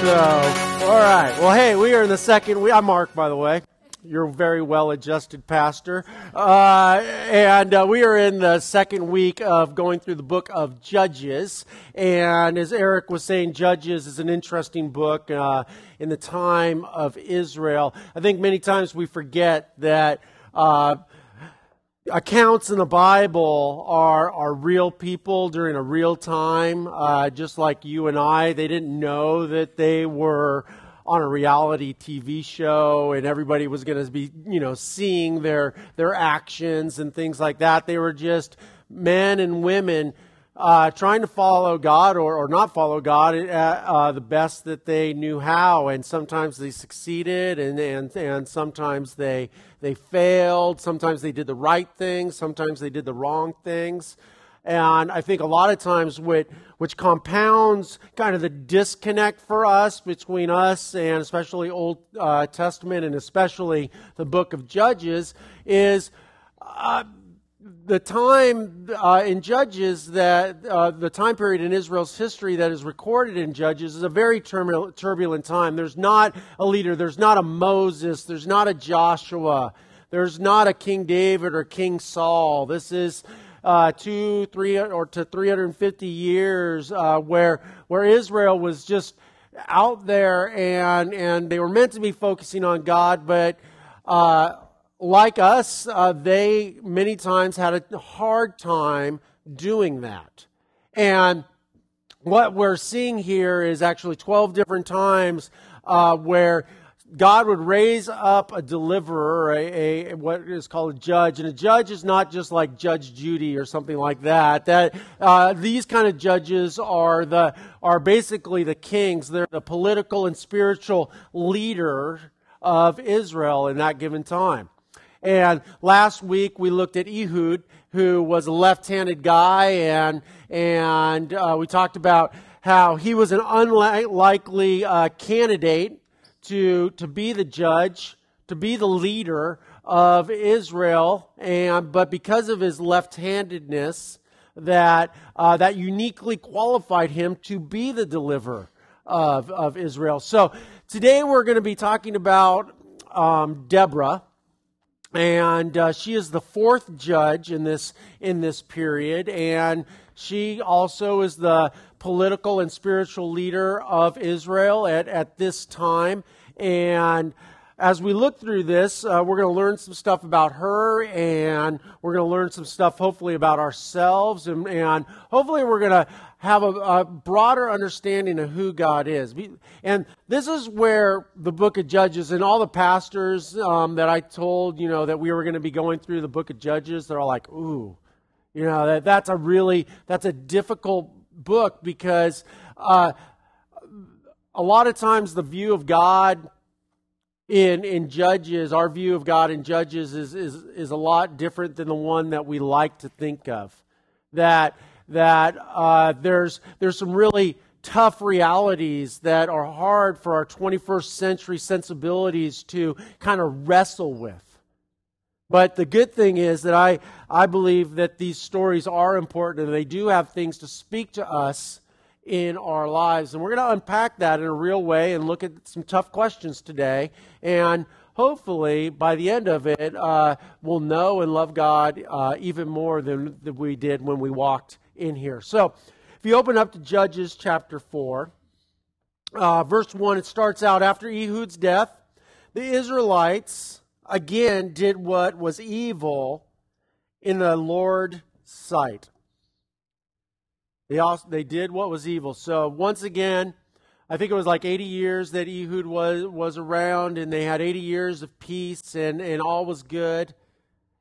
So, all right. Well, hey, we are in the second. We, I'm Mark, by the way. You're very well adjusted pastor. Uh, and uh, we are in the second week of going through the book of Judges. And as Eric was saying, Judges is an interesting book uh, in the time of Israel. I think many times we forget that uh, accounts in the Bible are, are real people during a real time, uh, just like you and I. They didn't know that they were on a reality TV show and everybody was going to be, you know, seeing their, their actions and things like that. They were just men and women uh, trying to follow God or, or not follow God at uh, the best that they knew how. And sometimes they succeeded and, and, and sometimes they, they failed. Sometimes they did the right things. Sometimes they did the wrong things. And I think a lot of times, which, which compounds kind of the disconnect for us between us and especially Old uh, Testament and especially the book of Judges, is uh, the time uh, in Judges that uh, the time period in Israel's history that is recorded in Judges is a very turbulent, turbulent time. There's not a leader, there's not a Moses, there's not a Joshua, there's not a King David or King Saul. This is uh, two, three, or to 350 years uh, where where Israel was just out there and and they were meant to be focusing on God, but uh, like us, uh, they many times had a hard time doing that. And what we're seeing here is actually 12 different times uh, where God would raise up a deliverer, a, a, what is called a judge, and a judge is not just like Judge Judy or something like that. That uh, these kind of judges are the are basically the kings. They're the political and spiritual leader of Israel in that given time. And last week we looked at Ehud, who was a left-handed guy, and and uh, we talked about how he was an unlikely uh, candidate to to be the judge, to be the leader of Israel, and but because of his left-handedness, that uh, that uniquely qualified him to be the deliverer of of Israel. So today we're going to be talking about um, Deborah and uh, she is the fourth judge in this in this period. And she also is the political and spiritual leader of israel at, at this time. And as we look through this uh, we're going to learn some stuff about her and we're going to learn some stuff hopefully about ourselves and, and hopefully we're going to have a, a, broader understanding of who God is. And this is where the book of Judges and all the pastors um, that I told, you know, that we were going to be going through the book of Judges, they're all like, ooh, you know, that, that's a really, that's a difficult book because uh, a lot of times the view of God in, in Judges, our view of God in Judges is, is, is a lot different than the one that we like to think of. That that uh, there's, there's some really tough realities that are hard for our 21st century sensibilities to kind of wrestle with. But the good thing is that I, I believe that these stories are important and they do have things to speak to us in our lives. And we're going to unpack that in a real way and look at some tough questions today. And hopefully, by the end of it, uh, we'll know and love God uh, even more than, than we did when we walked in here. So, if you open up to Judges chapter 4, uh, verse 1, it starts out after Ehud's death, the Israelites again did what was evil in the Lord's sight. They, also, they did what was evil. So, once again, I think it was like 80 years that Ehud was, was around, and they had 80 years of peace, and, and all was good.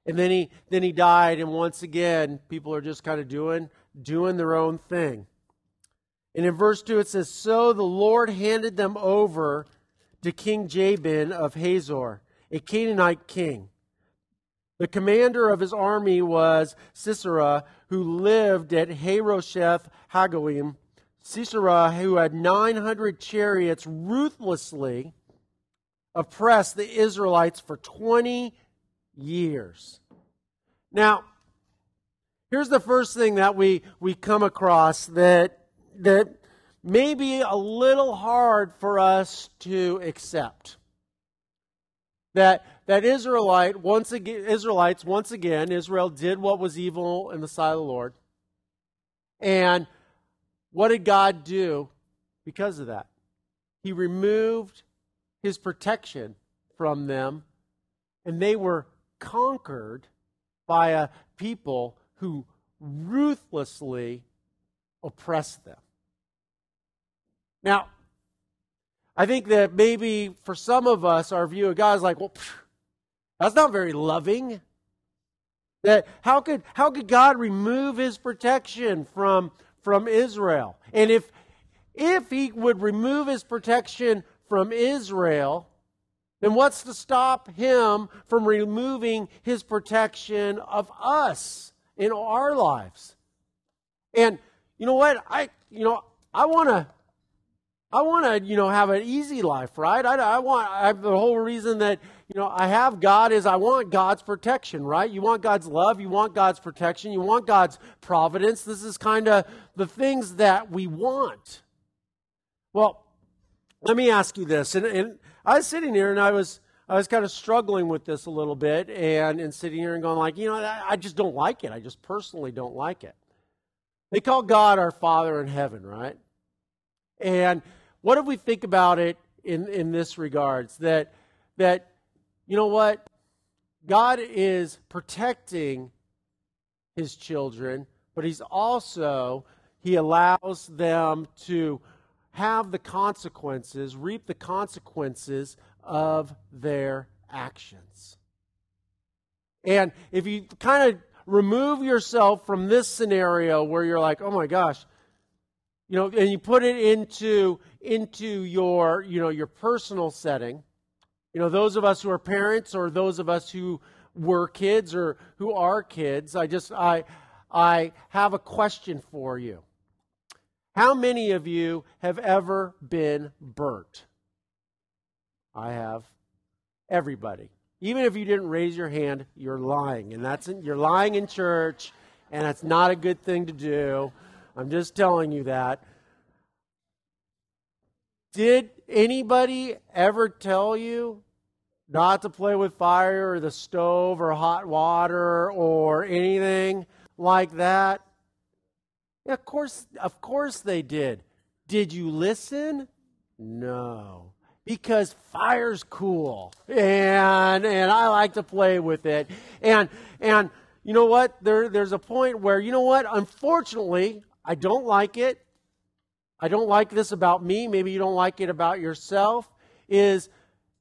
And then he, then he died, and once again, people are just kind of doing doing their own thing. And in verse 2, it says, So the Lord handed them over to King Jabin of Hazor, a Canaanite king. The commander of his army was Sisera, who lived at Harosheth Hagoyim. Sisera, who had 900 chariots, ruthlessly oppressed the Israelites for 20 years. Now, Here's the first thing that we, we come across that, that may be a little hard for us to accept. That, that Israelite once again, Israelites, once again, Israel did what was evil in the sight of the Lord. And what did God do because of that? He removed his protection from them, and they were conquered by a people who ruthlessly oppressed them. Now, I think that maybe for some of us, our view of God is like, well, phew, that's not very loving. That how could how could God remove his protection from from Israel? And if if he would remove his protection from Israel, then what's to stop him from removing his protection of us in our lives? And you know what? I you know I want to I want to, you know, have an easy life, right? I, I want, I, the whole reason that, you know, I have God is I want God's protection, right? You want God's love, you want God's protection, you want God's providence. This is kind of the things that we want. Well, let me ask you this. And, and I was sitting here and I was, I was kind of struggling with this a little bit and, and sitting here and going like, you know, I, I just don't like it. I just personally don't like it. They call God our Father in heaven, right? And what if we think about it in, in this regards? That, that, you know what? God is protecting his children, but he's also, he allows them to have the consequences, reap the consequences of their actions. And if you kind of remove yourself from this scenario where you're like, oh my gosh, you know, and you put it into into your you know your personal setting. You know, those of us who are parents or those of us who were kids or who are kids, I just I I have a question for you. How many of you have ever been burnt? I have. Everybody. Even if you didn't raise your hand, you're lying. And that's you're lying in church, and that's not a good thing to do. I'm just telling you that. Did anybody ever tell you not to play with fire or the stove or hot water or anything like that? Yeah, of course, of course they did. Did you listen? No. Because fire's cool. And and I like to play with it. And and you know what? There there's a point where, you know what? Unfortunately, I don't like it. I don't like this about me. Maybe you don't like it about yourself. Is,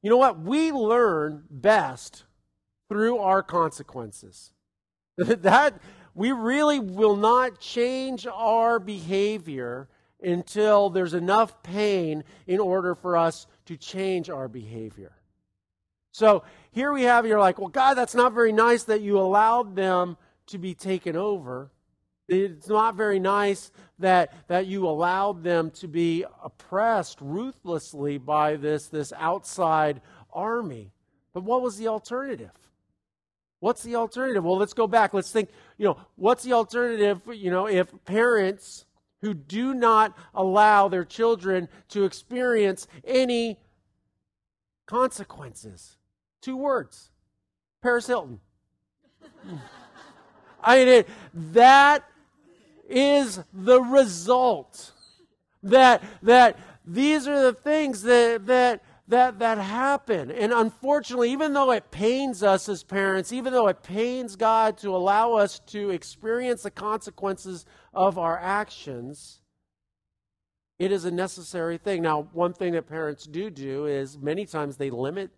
you know what? We learn best through our consequences. that we really will not change our behavior until there's enough pain in order for us to change our behavior. So here we have, you're like, well, God, that's not very nice that you allowed them to be taken over. It's not very nice that, that you allowed them to be oppressed ruthlessly by this, this outside army. But what was the alternative? What's the alternative? Well, let's go back. Let's think, you know, what's the alternative, you know, if parents who do not allow their children to experience any consequences? Two words Paris Hilton. I mean, it, that is the result. That, that these are the things that, that, that, that happen. And unfortunately, even though it pains us as parents, even though it pains God to allow us to experience the consequences of our actions, it is a necessary thing. Now, one thing that parents do do is many times they limit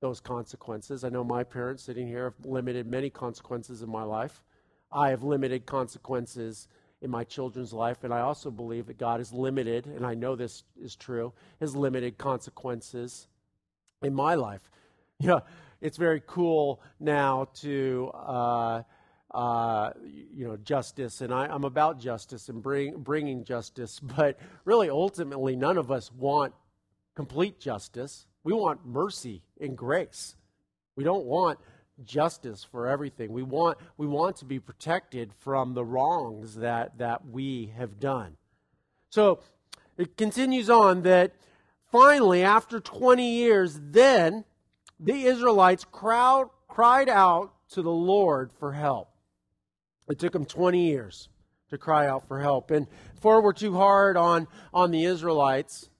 those consequences. I know my parents sitting here have limited many consequences in my life. I have limited consequences in my children's life. And I also believe that God is limited, and I know this is true, has limited consequences in my life. Yeah, it's very cool now to, uh, uh, you know, justice, and I, am about justice and bring, bringing justice, but really, ultimately, none of us want complete justice. We want mercy and grace. We don't want justice for everything. We want, we want to be protected from the wrongs that, that we have done. So, it continues on that finally, after 20 years, then the Israelites crowd, cried out to the Lord for help. It took them 20 years to cry out for help. And before we're too hard on, on the Israelites,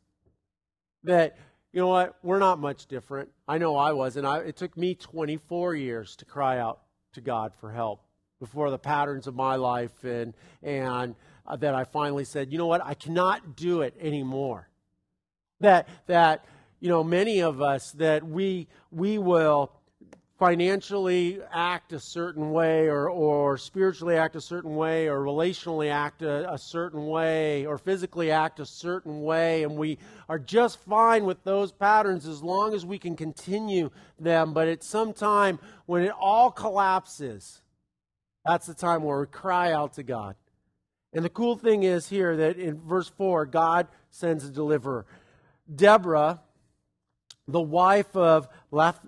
that, you know what, we're not much different. I know I was, and I, it took me 24 years to cry out to God for help before the patterns of my life and, and uh, that I finally said, you know what, I cannot do it anymore. That, that, you know, many of us, that we, we will financially act a certain way or, or spiritually act a certain way or relationally act a, a, certain way or physically act a certain way and we are just fine with those patterns as long as we can continue them. But at some time when it all collapses that's the time where we cry out to god. And the cool thing is here that in verse 4 god sends a deliverer. Deborah the wife of Laph-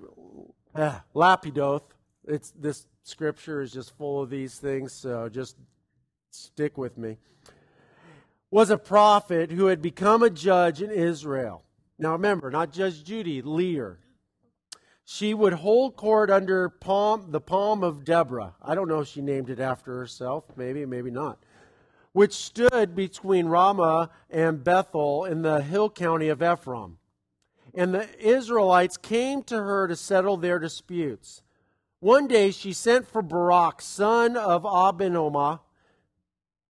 uh, Lapidoth. It's this scripture is just full of these things, so just stick with me. Was a prophet who had become a judge in Israel. Now remember, not Judge Judy, leader. She would hold court under palm, the palm of Deborah. I don't know if she named it after herself, maybe, maybe not. Which stood between Ramah and Bethel in the hill county of Ephraim and the Israelites came to her to settle their disputes. One day she sent for Barak, son of Abinoma.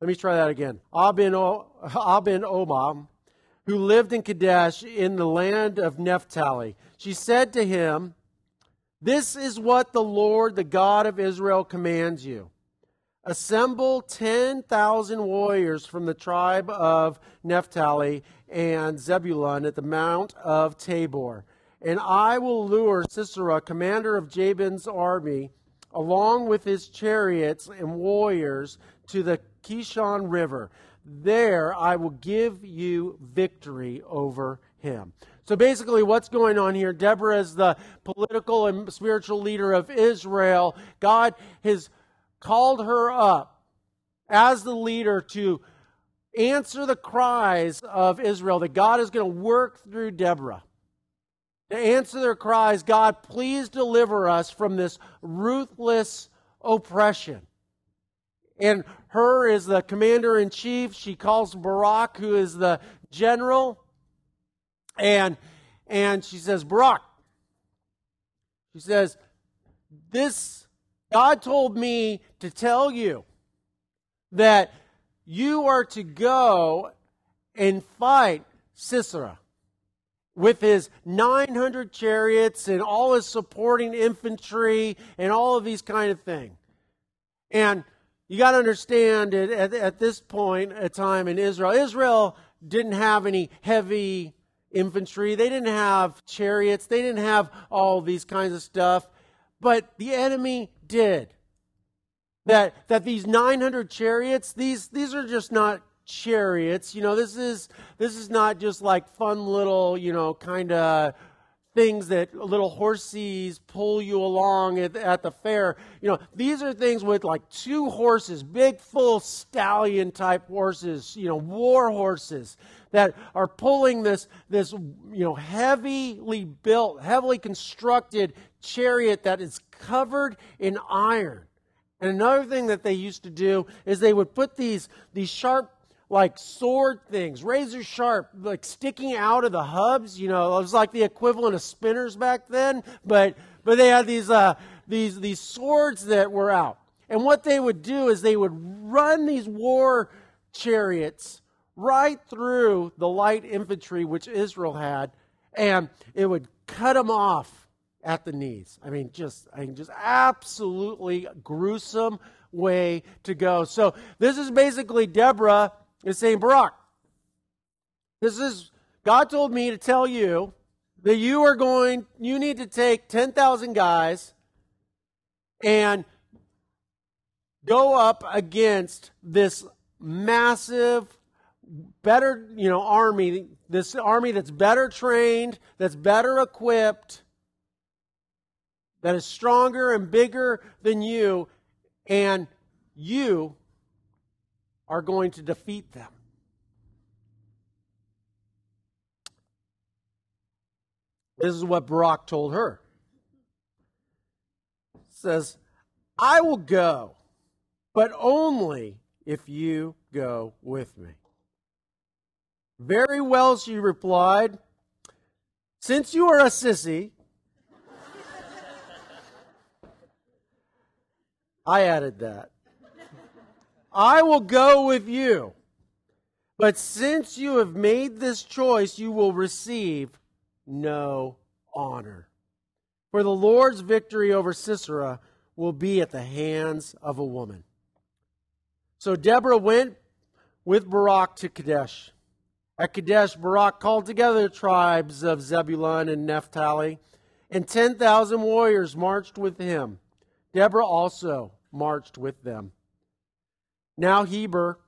Let me try that again. Abinoam, who lived in Kadesh in the land of Naphtali. She said to him, This is what the Lord, the God of Israel, commands you. Assemble 10,000 warriors from the tribe of Naphtali and Zebulun at the Mount of Tabor. And I will lure Sisera, commander of Jabin's army, along with his chariots and warriors, to the Kishon River. There I will give you victory over him. So basically, what's going on here? Deborah is the political and spiritual leader of Israel. God has called her up as the leader to answer the cries of Israel, that God is going to work through Deborah. To answer their cries, God, please deliver us from this ruthless oppression. And her is the commander in chief. She calls Barak, who is the general. And, and she says, Barak, she says, this God told me to tell you that you are to go and fight Sisera with his 900 chariots and all his supporting infantry and all of these kind of things. And you got to understand that at, at this point, a time in Israel, Israel didn't have any heavy infantry. They didn't have chariots. They didn't have all these kinds of stuff. But the enemy did. That, that these 900 chariots, these, these are just not chariots. You know, this is, this is not just like fun little, you know, kind of things that little horses pull you along at, at, the fair. You know, these are things with like two horses, big, full stallion type horses, you know, war horses that are pulling this, this, you know, heavily built, heavily constructed chariot that is covered in iron. And another thing that they used to do is they would put these, these sharp, like sword things, razor sharp, like sticking out of the hubs. You know, it was like the equivalent of spinners back then, but, but they had these, uh, these, these swords that were out. And what they would do is they would run these war chariots right through the light infantry which Israel had, and it would cut them off at the knees. I mean, just, I mean, just absolutely gruesome way to go. So this is basically Deborah is saying, Barak, this is, God told me to tell you that you are going, you need to take 10,000 guys and go up against this massive, better, you know, army, this army that's better trained, that's better equipped, that is stronger and bigger than you, and you are going to defeat them. This is what Barak told her. Says, I will go, but only if you go with me. Very well, she replied. Since you are a sissy, I added that. I will go with you. But since you have made this choice, you will receive no honor. For the Lord's victory over Sisera will be at the hands of a woman. So Deborah went with Barak to Kadesh. At Kadesh, Barak called together the tribes of Zebulun and Naphtali, and 10,000 warriors marched with him. Deborah also marched with them. Now Heber,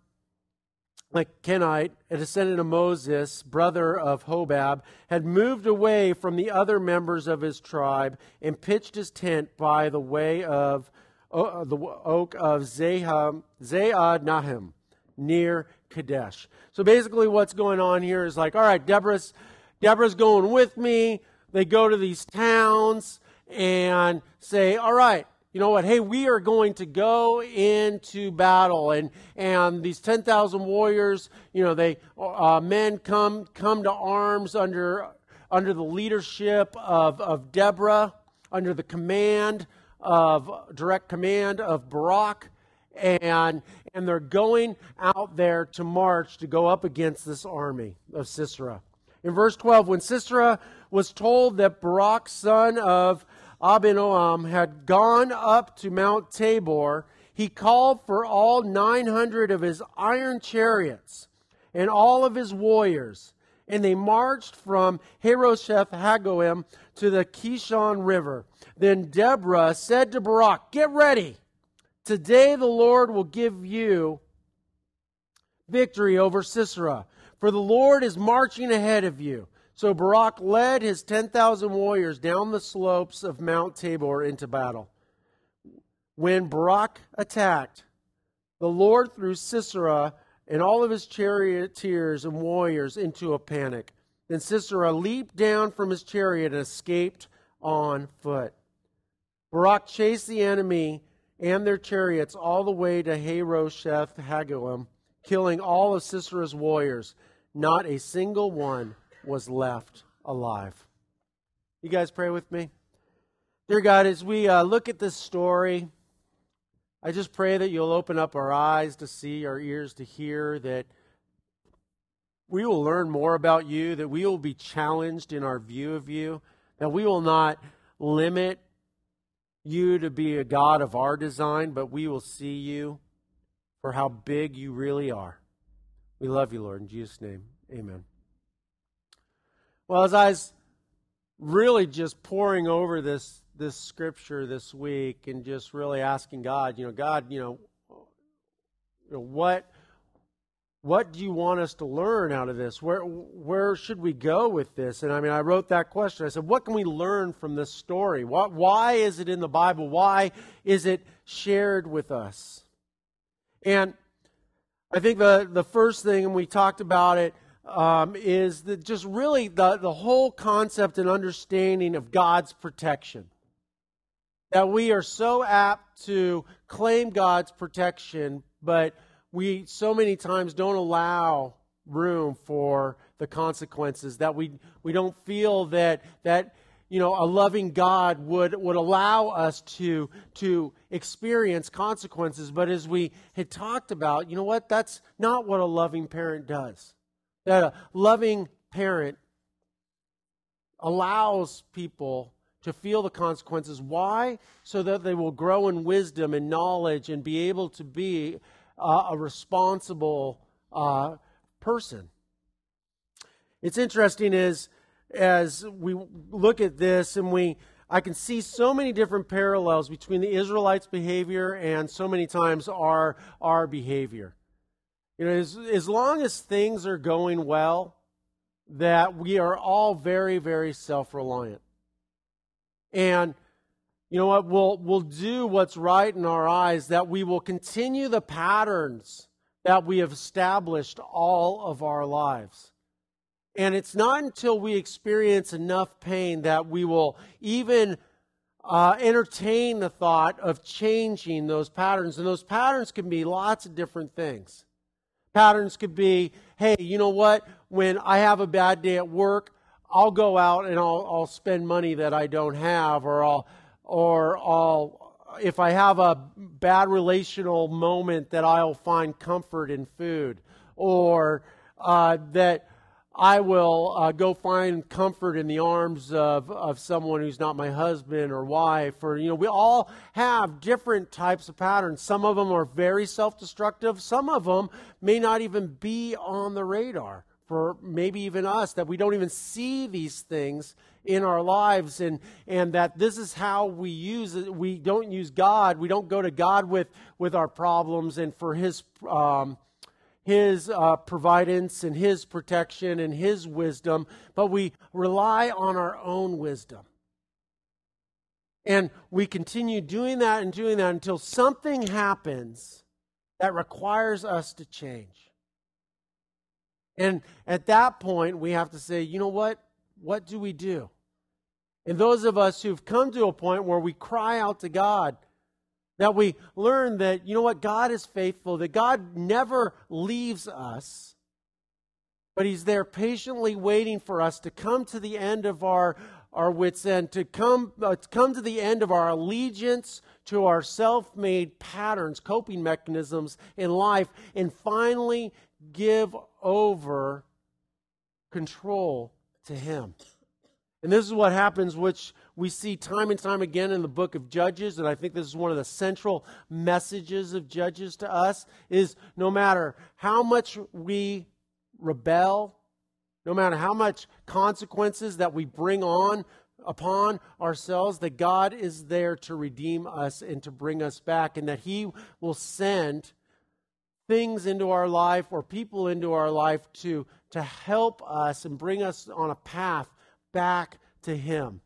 a Kenite, a descendant of Moses, brother of Hobab, had moved away from the other members of his tribe and pitched his tent by the way of uh, the oak of Zaham, Nahim near Kadesh. So basically, what's going on here is like, all right, Deborah's, Deborah's going with me. They go to these towns and say, all right, you know what? Hey, we are going to go into battle, and and these ten thousand warriors, you know, they uh, men come come to arms under under the leadership of of Deborah, under the command of direct command of Barak, and and they're going out there to march to go up against this army of Sisera. In verse twelve, when Sisera was told that Barak, son of Abinoam had gone up to Mount Tabor, he called for all 900 of his iron chariots and all of his warriors, and they marched from Harosheth Hagoim to the Kishon River. Then Deborah said to Barak, Get ready. Today the Lord will give you victory over Sisera, for the Lord is marching ahead of you. So Barak led his 10,000 warriors down the slopes of Mount Tabor into battle. When Barak attacked, the Lord threw Sisera and all of his charioteers and warriors into a panic. Then Sisera leaped down from his chariot and escaped on foot. Barak chased the enemy and their chariots all the way to Harosheth Hagoim, killing all of Sisera's warriors. Not a single one was left alive. You guys pray with me? Dear God, as we uh, look at this story, I just pray that you'll open up our eyes to see, our ears to hear, that we will learn more about you, that we will be challenged in our view of you, that we will not limit you to be a God of our design, but we will see you for how big you really are. We love you, Lord. In Jesus' name, amen. Well, as I was really just poring over this this scripture this week and just really asking God, you know, God, you know, you know what what do you want us to learn out of this? Where where should we go with this? And I mean, I wrote that question. I said, what can we learn from this story? What, why is it in the Bible? Why is it shared with us? And I think the the first thing, and we talked about it um, is the, just really the, the whole concept and understanding of God's protection. That we are so apt to claim God's protection, but we so many times don't allow room for the consequences. That we, we don't feel that, that you know, a loving God would, would allow us to, to experience consequences. But as we had talked about, you know what? That's not what a loving parent does that a loving parent allows people to feel the consequences. Why? So that they will grow in wisdom and knowledge and be able to be uh, a responsible uh, person. It's interesting is as we look at this and we I can see so many different parallels between the Israelites' behavior and so many times our our behavior. You know, as, as long as things are going well, that we are all very, very self reliant. And you know what? We'll, we'll do what's right in our eyes, that we will continue the patterns that we have established all of our lives. And it's not until we experience enough pain that we will even uh, entertain the thought of changing those patterns. And those patterns can be lots of different things. Patterns could be, hey, you know what? When I have a bad day at work, I'll go out and I'll, I'll spend money that I don't have, or I'll, or I'll, if I have a bad relational moment, that I'll find comfort in food, or uh, that I will uh, go find comfort in the arms of, of someone who's not my husband or wife. Or, you know, we all have different types of patterns. Some of them are very self destructive, some of them may not even be on the radar for maybe even us, that we don't even see these things in our lives and, and that this is how we use it. We don't use God. We don't go to God with, with our problems and for His. Um, his uh, providence and His protection and His wisdom, but we rely on our own wisdom. And we continue doing that and doing that until something happens that requires us to change. And at that point, we have to say, you know what? What do we do? And those of us who've come to a point where we cry out to God, that we learn that, you know what, God is faithful, that God never leaves us, but He's there patiently waiting for us to come to the end of our, our wits' end, to come, uh, to come to the end of our allegiance to our self made patterns, coping mechanisms in life, and finally give over control to Him. And this is what happens, which we see time and time again in the book of Judges, and I think this is one of the central messages of Judges to us, is no matter how much we rebel, no matter how much consequences that we bring on upon ourselves, that God is there to redeem us and to bring us back, and that He will send things into our life or people into our life to, to help us and bring us on a path back to him.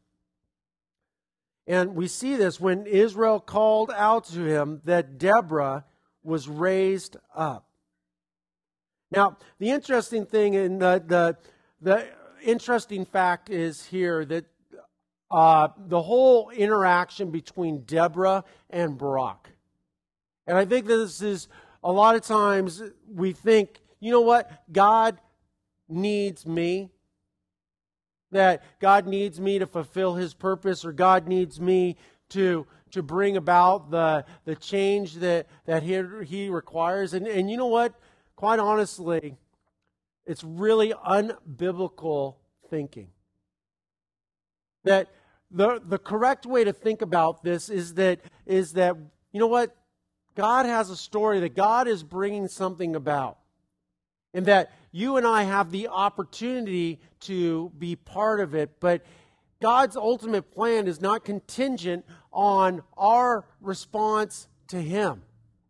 And we see this when Israel called out to him that Deborah was raised up. Now, the interesting thing and the, the, the interesting fact is here that uh, the whole interaction between Deborah and Barak. And I think this is a lot of times we think, you know what? God needs me that God needs me to fulfill his purpose or God needs me to to bring about the the change that that he, he requires. And and you know what? Quite honestly it's really unbiblical thinking. That the the correct way to think about this is that is that you know what? God has a story that God is bringing something about. And that you and I have the opportunity to be part of it, but God's ultimate plan is not contingent on our response to Him.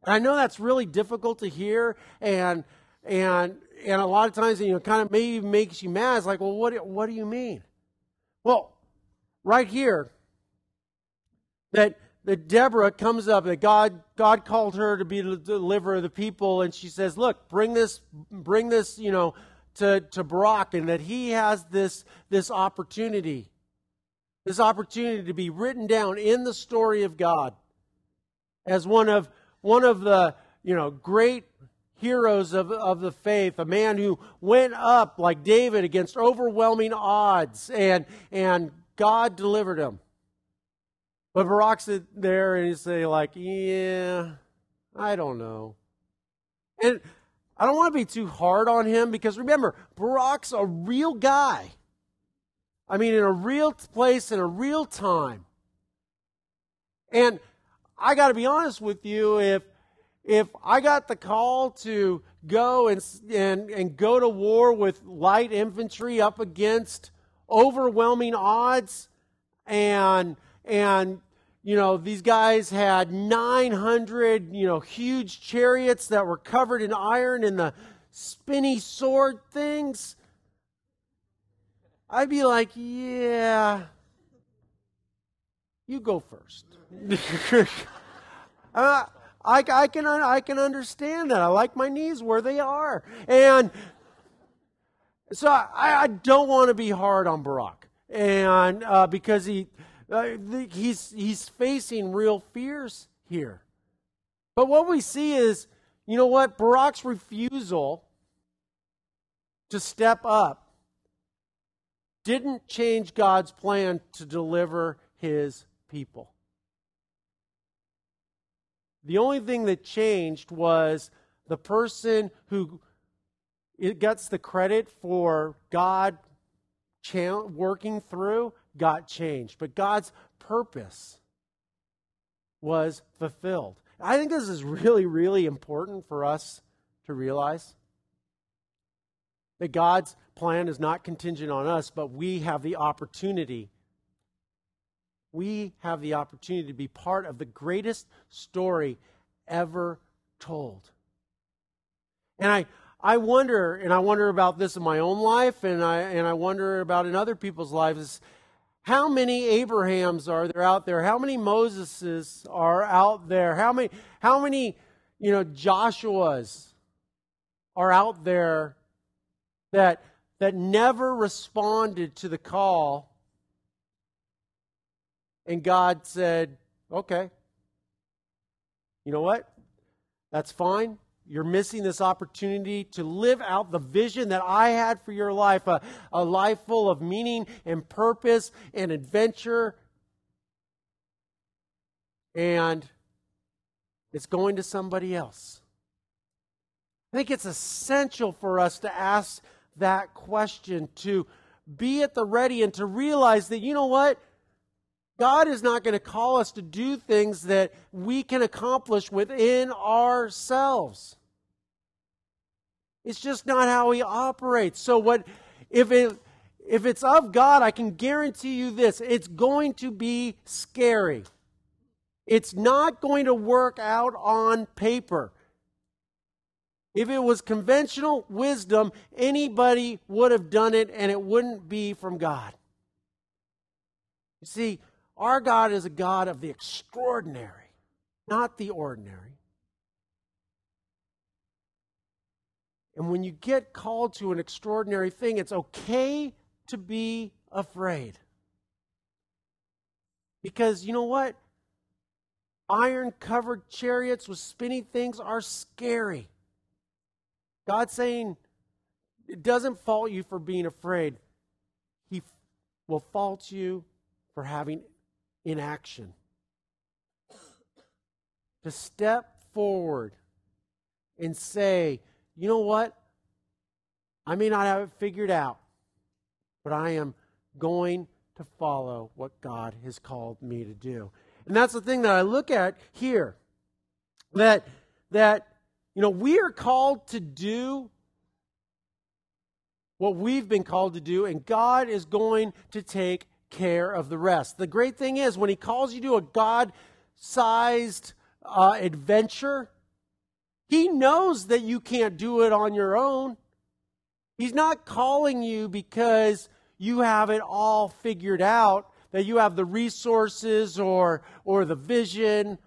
And I know that's really difficult to hear, and and and a lot of times, you know, kind of maybe makes you mad. It's like, well, what what do you mean? Well, right here, that that Deborah comes up, that God, God called her to be the deliverer of the people, and she says, Look, bring this, bring this, you know, to, to Barak, and that he has this, this opportunity, this opportunity to be written down in the story of God as one of one of the you know great heroes of, of the faith, a man who went up like David against overwhelming odds, and and God delivered him. But Barak sit there and he'd say, like, yeah, I don't know. And I don't want to be too hard on him because remember, Barak's a real guy. I mean, in a real place, in a real time. And I got to be honest with you, if if I got the call to go and, and, and go to war with light infantry up against overwhelming odds and and you know, these guys had 900, you know, huge chariots that were covered in iron and the spinny sword things. I'd be like, yeah, you go first. uh, I, I, can, I can understand that. I like my knees where they are. And, So I, I don't want to be hard on Barak and uh, because he uh, he's he's facing real fears here. But what we see is, you know what, Barak's refusal to step up didn't change God's plan to deliver His people. The only thing that changed was the person who gets the credit for God working through got changed, but God's purpose was fulfilled. I think this is really, really important for us to realize that God's plan is not contingent on us, but we have the opportunity. We have the opportunity to be part of the greatest story ever told. And I, I wonder, and I wonder about this in my own life, and I, and I wonder about in other people's lives, how many Abrahams are there out there? How many Moseses are out there? How many, how many, you know, Joshuas are out there that, that never responded to the call? And God said, okay, you know what? That's fine. You're missing this opportunity to live out the vision that I had for your life a, a life full of meaning and purpose and adventure. And it's going to somebody else. I think it's essential for us to ask that question, to be at the ready and to realize that, you know what? God is not going to call us to do things that we can accomplish within ourselves. It's just not how he operates. So what if it if it's of God, I can guarantee you this, it's going to be scary. It's not going to work out on paper. If it was conventional wisdom, anybody would have done it and it wouldn't be from God. You see, our God is a God of the extraordinary, not the ordinary. And when you get called to an extraordinary thing, it's okay to be afraid. Because you know what? Iron covered chariots with spinning things are scary. God's saying it doesn't fault you for being afraid, He will fault you for having in action. To step forward and say, you know what? I may not have it figured out, but I am going to follow what God has called me to do. And that's the thing that I look at here. That that you know, we are called to do what we've been called to do, and God is going to take care of the rest. The great thing is, when He calls you to a God sized uh, adventure, He knows that you can't do it on your own. He's not calling you because you have it all figured out, that you have the resources or, or the vision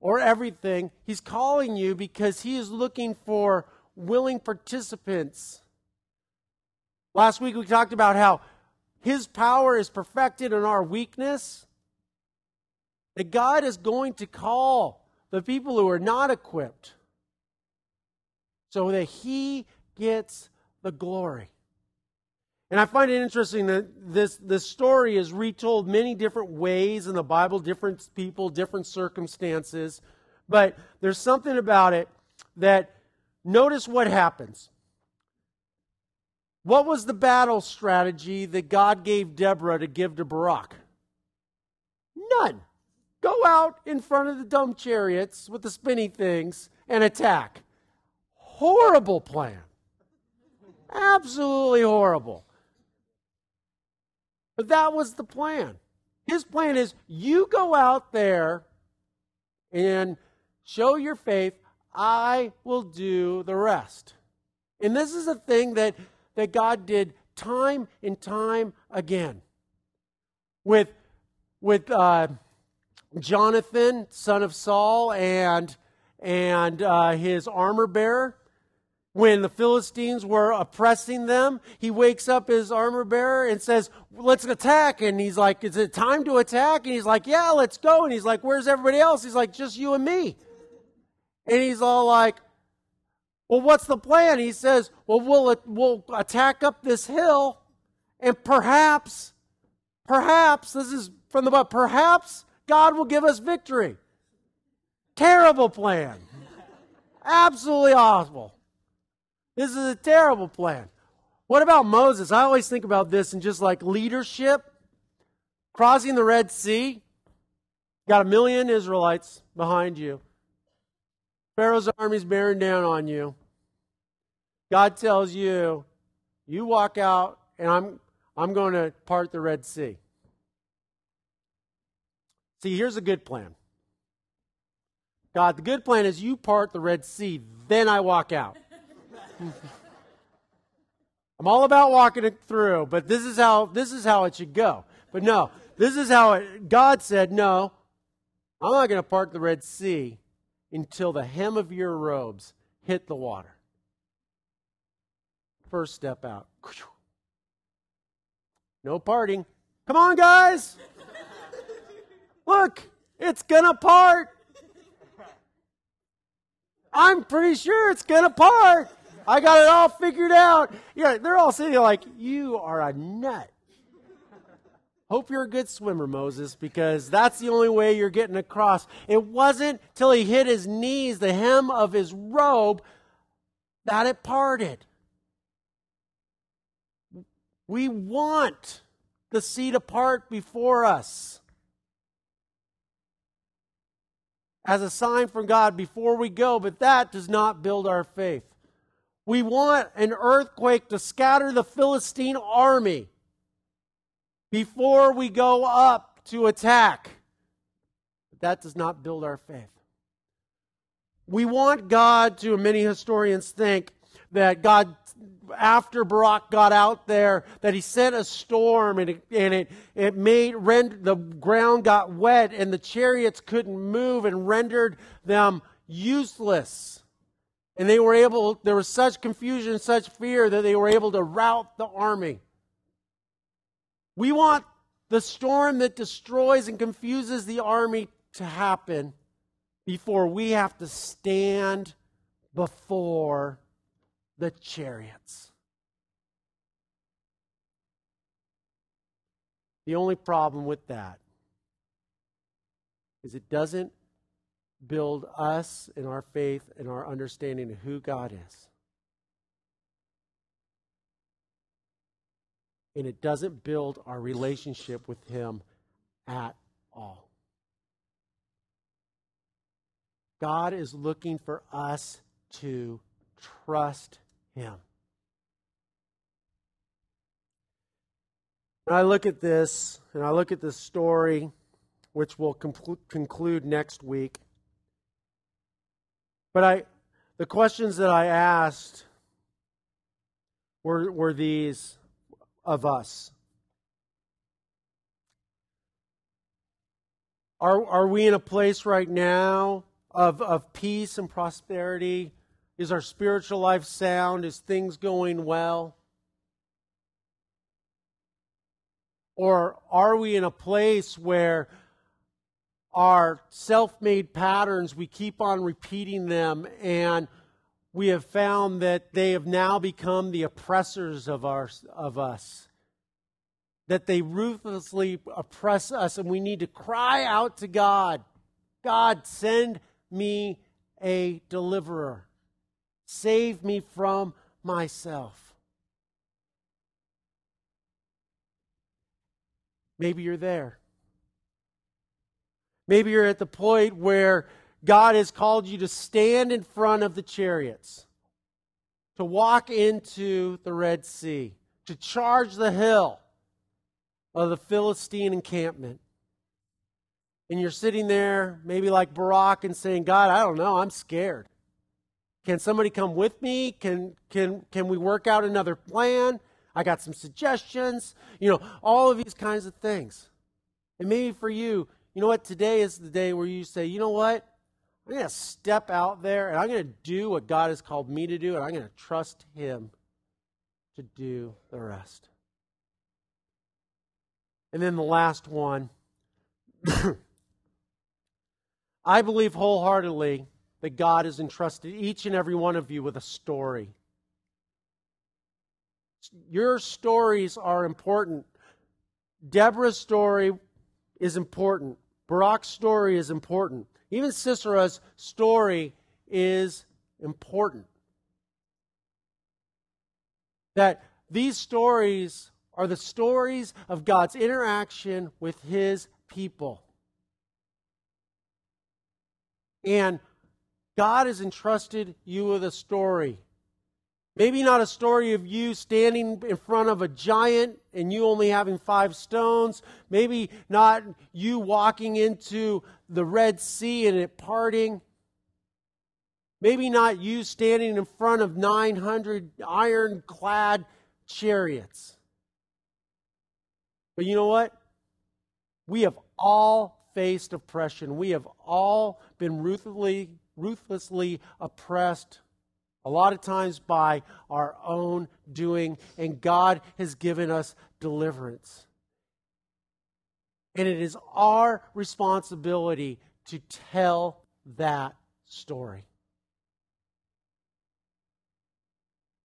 or everything. He's calling you because He is looking for willing participants. Last week we talked about how his power is perfected in our weakness. That God is going to call the people who are not equipped so that He gets the glory. And I find it interesting that this, this story is retold many different ways in the Bible, different people, different circumstances. But there's something about it that notice what happens. What was the battle strategy that God gave Deborah to give to Barak? None. Go out in front of the dumb chariots with the spinning things and attack. Horrible plan. Absolutely horrible. But that was the plan. His plan is you go out there and show your faith, I will do the rest. And this is a thing that that God did time and time again. With, with uh, Jonathan, son of Saul, and, and uh, his armor bearer, when the Philistines were oppressing them, he wakes up his armor bearer and says, Let's attack. And he's like, Is it time to attack? And he's like, Yeah, let's go. And he's like, Where's everybody else? He's like, Just you and me. And he's all like, Well, what's the plan? He says, Well, we'll, we'll attack up this hill, and perhaps, perhaps, this is from the book, perhaps God will give us victory. Terrible plan. Absolutely awful. This is a terrible plan. What about Moses? I always think about this in just like leadership, crossing the Red Sea. Got a million Israelites behind you. Pharaoh's army's bearing down on you. God tells you, you walk out and I'm I'm going to part the Red Sea. See, here's a good plan. God, the good plan is you part the Red Sea, then I walk out. I'm all about walking it through, but this is how this is how it should go. But no, this is how it, God said, "No, I'm not going to part the Red Sea until the hem of your robes hit the water." First step out. No parting. Come on, guys. Look, it's going to part. I'm pretty sure it's going to part. I got it all figured out. Yeah, they're all sitting like, you are a nut. Hope you're a good swimmer, Moses, because that's the only way you're getting across. It wasn't till he hit his knees, the hem of his robe, that it parted. We want the sea to part before us. As a sign from God before we go, but that does not build our faith. We want an earthquake to scatter the Philistine army before we go up to attack. But that does not build our faith. We want God to, many historians think, that God, after Barak got out there, that he sent a storm and it, and it, it made, rend, the ground got wet and the chariots couldn't move and rendered them useless. And they were able, there was such confusion, such fear that they were able to rout the army. We want the storm that destroys and confuses the army to happen before we have to stand before the chariots. The only problem with that is it doesn't build us in our faith and our understanding of who God is. And it doesn't build our relationship with Him at all. God is looking for us to trust Him. When I look at this, and I look at this story, which we'll conclude next week, but I, the questions that I asked were, were these of us. Are, are we in a place right now of, of peace and prosperity? Is our spiritual life sound? Is things going well? Or are we in a place where our self made patterns. We keep on repeating them, and we have found that they have now become the oppressors of, our, of us. That they ruthlessly oppress us, and we need to cry out to God God, send me a deliverer. Save me from myself. Maybe you're there. Maybe you're at the point where God has called you to stand in front of the chariots, to walk into the Red Sea, to charge the hill of the Philistine encampment. And you're sitting there, maybe like Barak, and saying, God, I don't know, I'm scared. Can somebody come with me? Can, can, can we work out another plan? I got some suggestions. You know, all of these kinds of things. And maybe for you, you know what? Today is the day where you say, you know what? I'm going to step out there and I'm going to do what God has called me to do, and I'm going to trust Him to do the rest. And then the last one I believe wholeheartedly that God has entrusted each and every one of you with a story. Your stories are important. Deborah's story is important. Barak's story is important. Even Sisera's story is important. That these stories are the stories of God's interaction with his people. And God has entrusted you with a story. Maybe not a story of you standing in front of a giant and you only having five stones. Maybe not you walking into the Red Sea and it parting. Maybe not you standing in front of 900 ironclad chariots. But you know what? We have all faced oppression. We have all been ruthlessly, ruthlessly oppressed a lot of times by our own doing, and God has given us deliverance. And it is our responsibility to tell that story.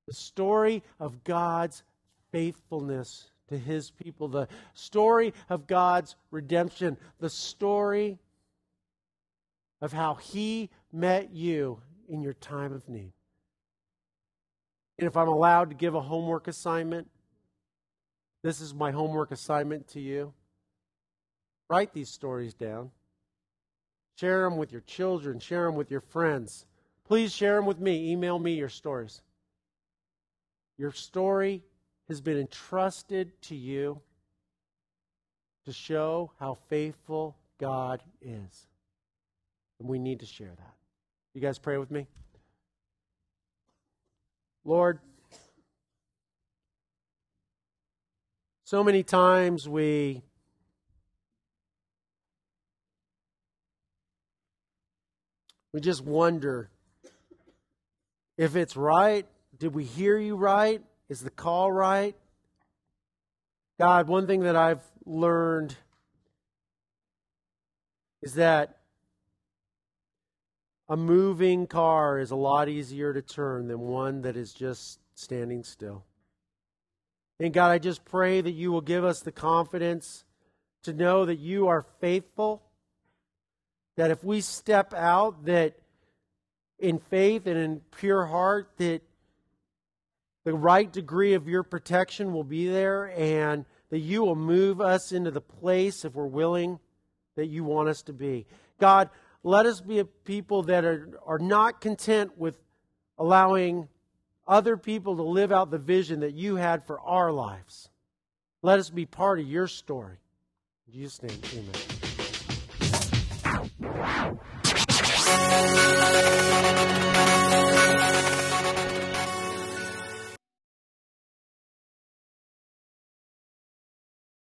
The story of God's faithfulness to his people, the story of God's redemption, the story of how he met you in your time of need. And if I'm allowed to give a homework assignment, this is my homework assignment to you. Write these stories down. Share them with your children, share them with your friends. Please share them with me. Email me your stories. Your story has been entrusted to you to show how faithful God is. And we need to share that. You guys pray with me? Lord, so many times we we just wonder if it's right. Did we hear you right? Is the call right? God, one thing that I've learned is that a moving car is a lot easier to turn than one that is just standing still. And God, I just pray that you will give us the confidence to know that you are faithful, that if we step out, that in faith and in pure heart, that the right degree of your protection will be there and that you will move us into the place, if we're willing, that you want us to be. God, let us be a people that are, are not content with allowing other people to live out the vision that you had for our lives. Let us be part of your story. In Jesus' name, amen.